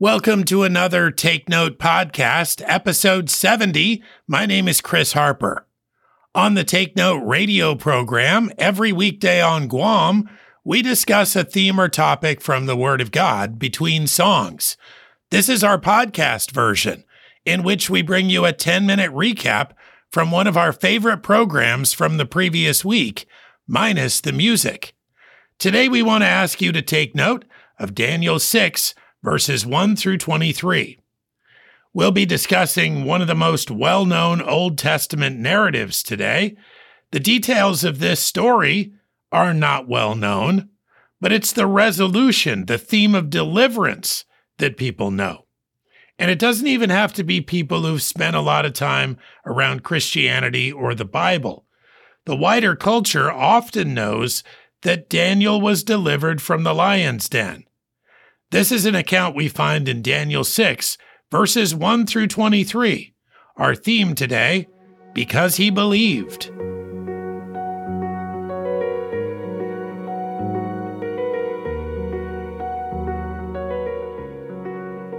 Welcome to another Take Note podcast, episode 70. My name is Chris Harper. On the Take Note radio program, every weekday on Guam, we discuss a theme or topic from the Word of God between songs. This is our podcast version, in which we bring you a 10 minute recap from one of our favorite programs from the previous week, minus the music. Today, we want to ask you to take note of Daniel 6 verses 1 through 23. We'll be discussing one of the most well known Old Testament narratives today. The details of this story are not well known, but it's the resolution, the theme of deliverance that people know. And it doesn't even have to be people who've spent a lot of time around Christianity or the Bible. The wider culture often knows that Daniel was delivered from the lion's den. This is an account we find in Daniel 6, verses 1 through 23. Our theme today because he believed.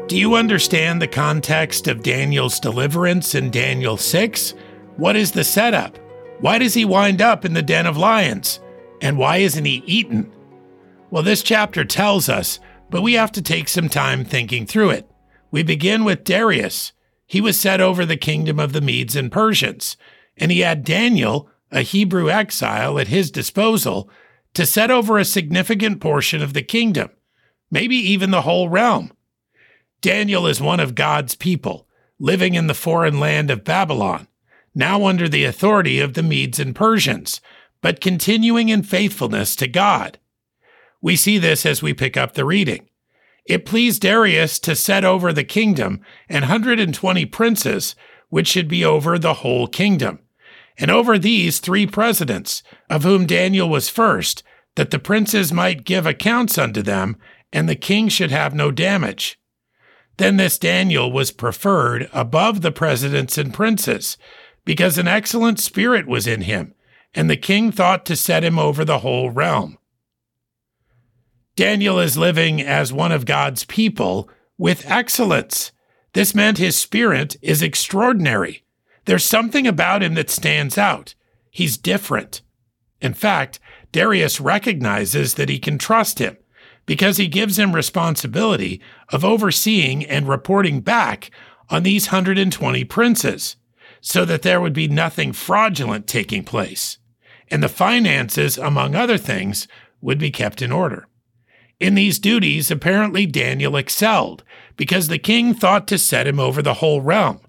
Do you understand the context of Daniel's deliverance in Daniel 6? What is the setup? Why does he wind up in the den of lions? And why isn't he eaten? Well, this chapter tells us but we have to take some time thinking through it. We begin with Darius. He was set over the kingdom of the Medes and Persians, and he had Daniel, a Hebrew exile, at his disposal to set over a significant portion of the kingdom, maybe even the whole realm. Daniel is one of God's people, living in the foreign land of Babylon, now under the authority of the Medes and Persians, but continuing in faithfulness to God. We see this as we pick up the reading. It pleased Darius to set over the kingdom an 120 princes, which should be over the whole kingdom, and over these three presidents, of whom Daniel was first, that the princes might give accounts unto them, and the king should have no damage. Then this Daniel was preferred above the presidents and princes, because an excellent spirit was in him, and the king thought to set him over the whole realm. Daniel is living as one of God's people with excellence. This meant his spirit is extraordinary. There's something about him that stands out. He's different. In fact, Darius recognizes that he can trust him because he gives him responsibility of overseeing and reporting back on these 120 princes so that there would be nothing fraudulent taking place. And the finances, among other things, would be kept in order. In these duties, apparently Daniel excelled, because the king thought to set him over the whole realm.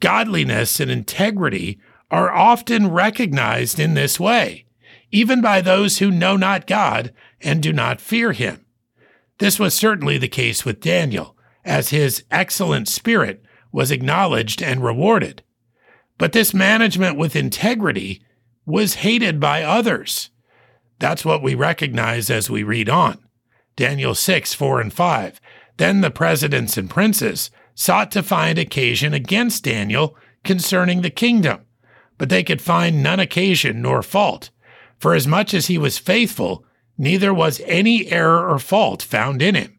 Godliness and integrity are often recognized in this way, even by those who know not God and do not fear him. This was certainly the case with Daniel, as his excellent spirit was acknowledged and rewarded. But this management with integrity was hated by others. That's what we recognize as we read on. Daniel 6, 4 and 5. Then the presidents and princes sought to find occasion against Daniel concerning the kingdom, but they could find none occasion nor fault. For as much as he was faithful, neither was any error or fault found in him.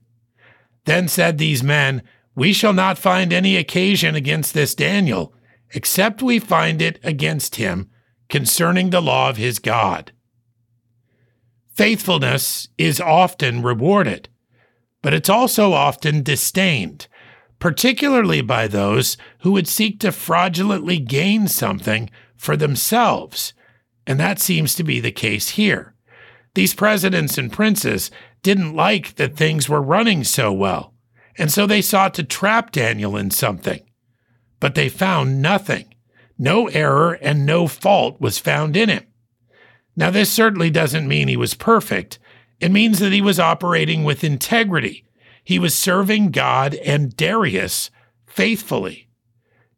Then said these men, We shall not find any occasion against this Daniel, except we find it against him concerning the law of his God. Faithfulness is often rewarded, but it's also often disdained, particularly by those who would seek to fraudulently gain something for themselves. And that seems to be the case here. These presidents and princes didn't like that things were running so well, and so they sought to trap Daniel in something. But they found nothing. No error and no fault was found in him. Now, this certainly doesn't mean he was perfect. It means that he was operating with integrity. He was serving God and Darius faithfully.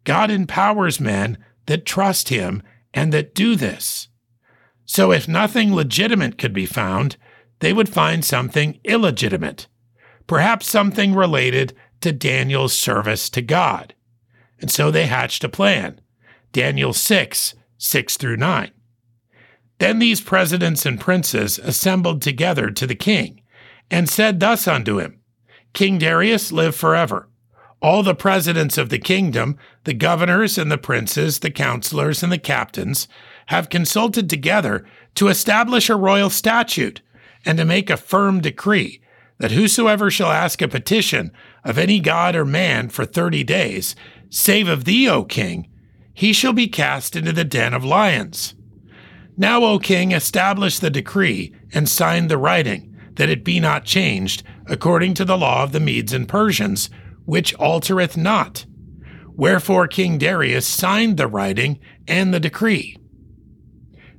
God empowers men that trust him and that do this. So, if nothing legitimate could be found, they would find something illegitimate, perhaps something related to Daniel's service to God. And so they hatched a plan Daniel 6 6 through 9. Then these presidents and princes assembled together to the king, and said thus unto him King Darius lived forever. All the presidents of the kingdom, the governors and the princes, the counselors and the captains, have consulted together to establish a royal statute and to make a firm decree that whosoever shall ask a petition of any god or man for thirty days, save of thee, O king, he shall be cast into the den of lions. Now, O king, establish the decree and sign the writing, that it be not changed, according to the law of the Medes and Persians, which altereth not. Wherefore King Darius signed the writing and the decree.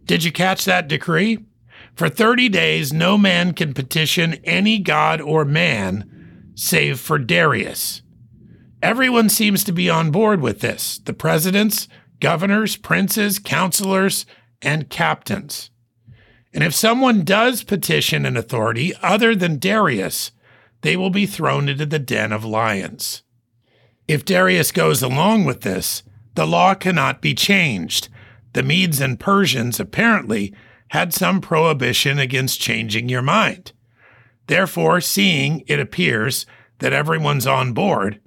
Did you catch that decree? For 30 days, no man can petition any god or man save for Darius. Everyone seems to be on board with this the presidents, governors, princes, counselors, and captains. And if someone does petition an authority other than Darius, they will be thrown into the den of lions. If Darius goes along with this, the law cannot be changed. The Medes and Persians apparently had some prohibition against changing your mind. Therefore, seeing it appears that everyone's on board,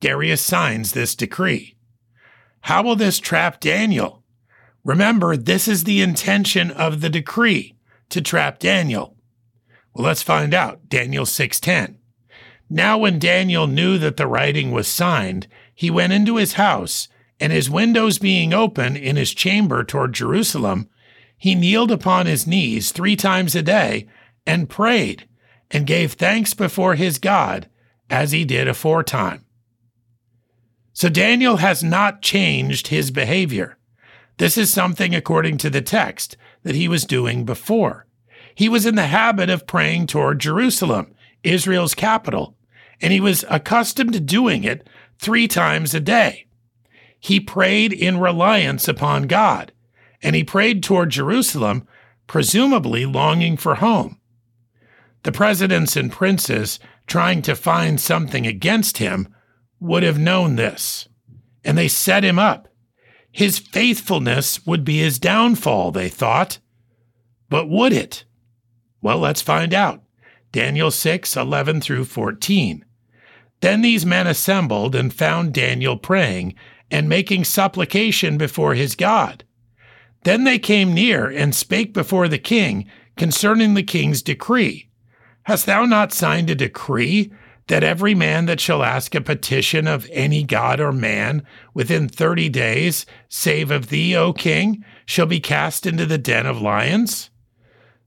Darius signs this decree. How will this trap Daniel? Remember, this is the intention of the decree to trap Daniel. Well, let's find out. Daniel 6:10. Now when Daniel knew that the writing was signed, he went into his house, and his windows being open in his chamber toward Jerusalem, he kneeled upon his knees 3 times a day and prayed and gave thanks before his God as he did aforetime. So Daniel has not changed his behavior. This is something, according to the text, that he was doing before. He was in the habit of praying toward Jerusalem, Israel's capital, and he was accustomed to doing it three times a day. He prayed in reliance upon God, and he prayed toward Jerusalem, presumably longing for home. The presidents and princes, trying to find something against him, would have known this, and they set him up his faithfulness would be his downfall, they thought. But would it? Well, let's find out. Daniel 6 11 through 14. Then these men assembled and found Daniel praying and making supplication before his God. Then they came near and spake before the king concerning the king's decree. Hast thou not signed a decree that every man that shall ask a petition of any god or man within thirty days, save of thee, O king, shall be cast into the den of lions?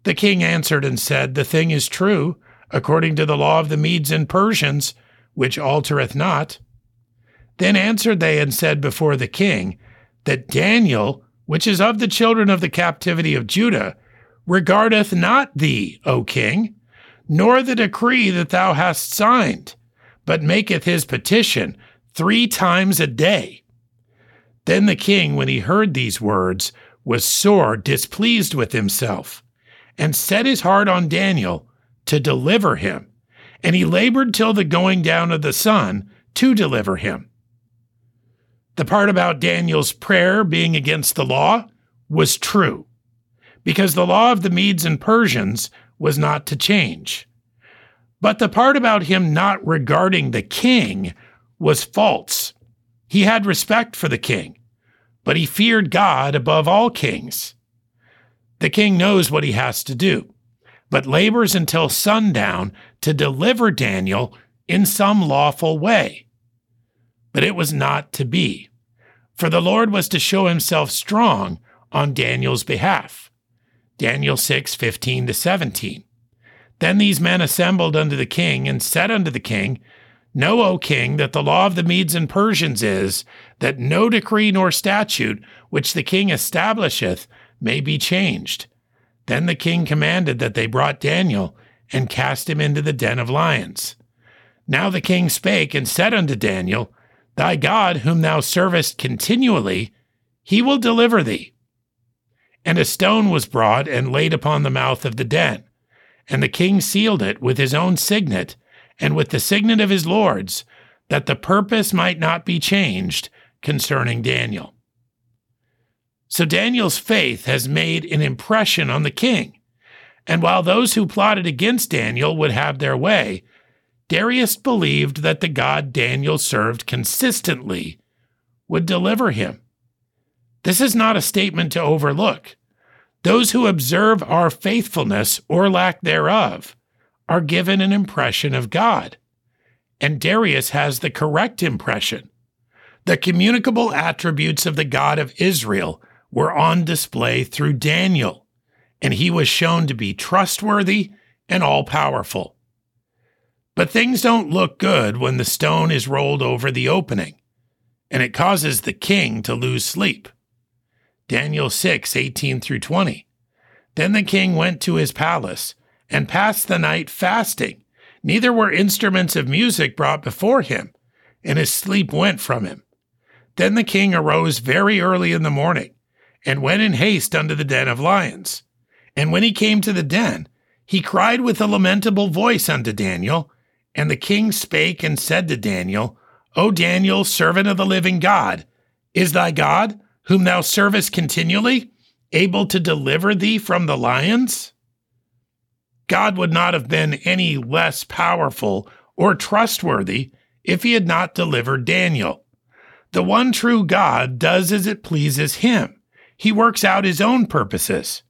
The king answered and said, The thing is true, according to the law of the Medes and Persians, which altereth not. Then answered they and said before the king, That Daniel, which is of the children of the captivity of Judah, regardeth not thee, O king, nor the decree that thou hast signed, but maketh his petition three times a day. Then the king, when he heard these words, was sore displeased with himself, and set his heart on Daniel to deliver him. And he labored till the going down of the sun to deliver him. The part about Daniel's prayer being against the law was true, because the law of the Medes and Persians was not to change. But the part about him not regarding the king was false. He had respect for the king, but he feared God above all kings. The king knows what he has to do, but labors until sundown to deliver Daniel in some lawful way. But it was not to be, for the Lord was to show himself strong on Daniel's behalf. Daniel 6 15 to 17. Then these men assembled unto the king and said unto the king, Know, O king, that the law of the Medes and Persians is that no decree nor statute which the king establisheth may be changed. Then the king commanded that they brought Daniel and cast him into the den of lions. Now the king spake and said unto Daniel, Thy God, whom thou servest continually, he will deliver thee. And a stone was brought and laid upon the mouth of the den and the king sealed it with his own signet and with the signet of his lords, that the purpose might not be changed concerning Daniel. So Daniel's faith has made an impression on the king. And while those who plotted against Daniel would have their way, Darius believed that the God Daniel served consistently would deliver him. This is not a statement to overlook. Those who observe our faithfulness or lack thereof are given an impression of God. And Darius has the correct impression. The communicable attributes of the God of Israel were on display through Daniel, and he was shown to be trustworthy and all powerful. But things don't look good when the stone is rolled over the opening, and it causes the king to lose sleep. Daniel 6, 18 through 20. Then the king went to his palace and passed the night fasting. Neither were instruments of music brought before him, and his sleep went from him. Then the king arose very early in the morning, and went in haste unto the den of lions. And when he came to the den, he cried with a lamentable voice unto Daniel. And the king spake and said to Daniel, O Daniel, servant of the living God, is thy God, whom thou servest continually, able to deliver thee from the lions? God would not have been any less powerful or trustworthy if he had not delivered Daniel. The one true God does as it pleases him. He works out his own purposes.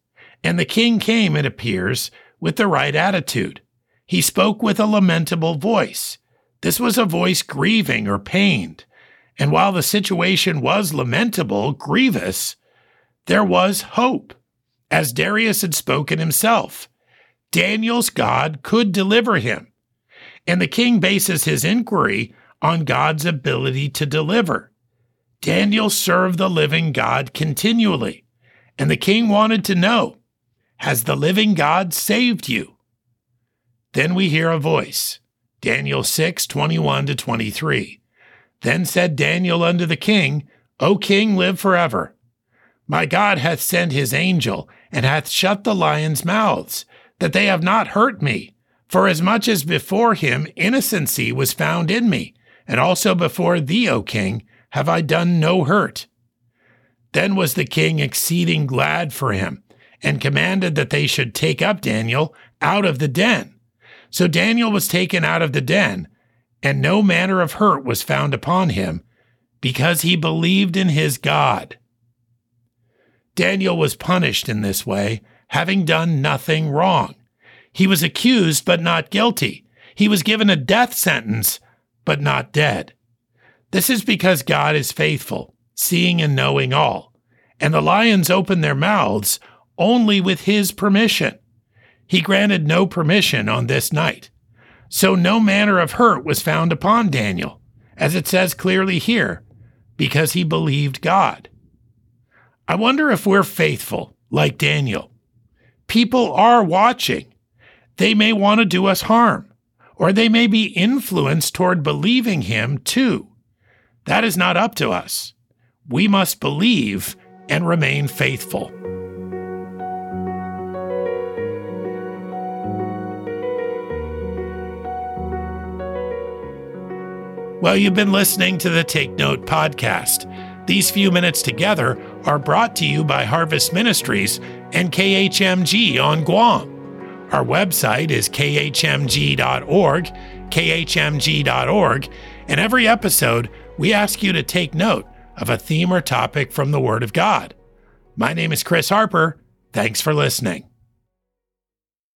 And the king came, it appears, with the right attitude. He spoke with a lamentable voice. This was a voice grieving or pained. And while the situation was lamentable, grievous, there was hope, as Darius had spoken himself. Daniel's God could deliver him. And the king bases his inquiry on God's ability to deliver. Daniel served the living God continually, and the king wanted to know Has the living God saved you? Then we hear a voice Daniel 6 21 to 23. Then said Daniel unto the king, O king, live forever. My God hath sent his angel, and hath shut the lions' mouths, that they have not hurt me. For as much as before him innocency was found in me, and also before thee, O king, have I done no hurt. Then was the king exceeding glad for him, and commanded that they should take up Daniel out of the den. So Daniel was taken out of the den, and no manner of hurt was found upon him, because he believed in his God. Daniel was punished in this way, having done nothing wrong. He was accused, but not guilty. He was given a death sentence, but not dead. This is because God is faithful, seeing and knowing all, and the lions opened their mouths only with his permission. He granted no permission on this night. So no manner of hurt was found upon Daniel, as it says clearly here, because he believed God. I wonder if we're faithful, like Daniel. People are watching. They may want to do us harm, or they may be influenced toward believing him too. That is not up to us. We must believe and remain faithful. Well, you've been listening to the Take Note podcast. These few minutes together are brought to you by Harvest Ministries and KHMG on Guam. Our website is khmg.org, khmg.org, and every episode we ask you to take note of a theme or topic from the Word of God. My name is Chris Harper. Thanks for listening.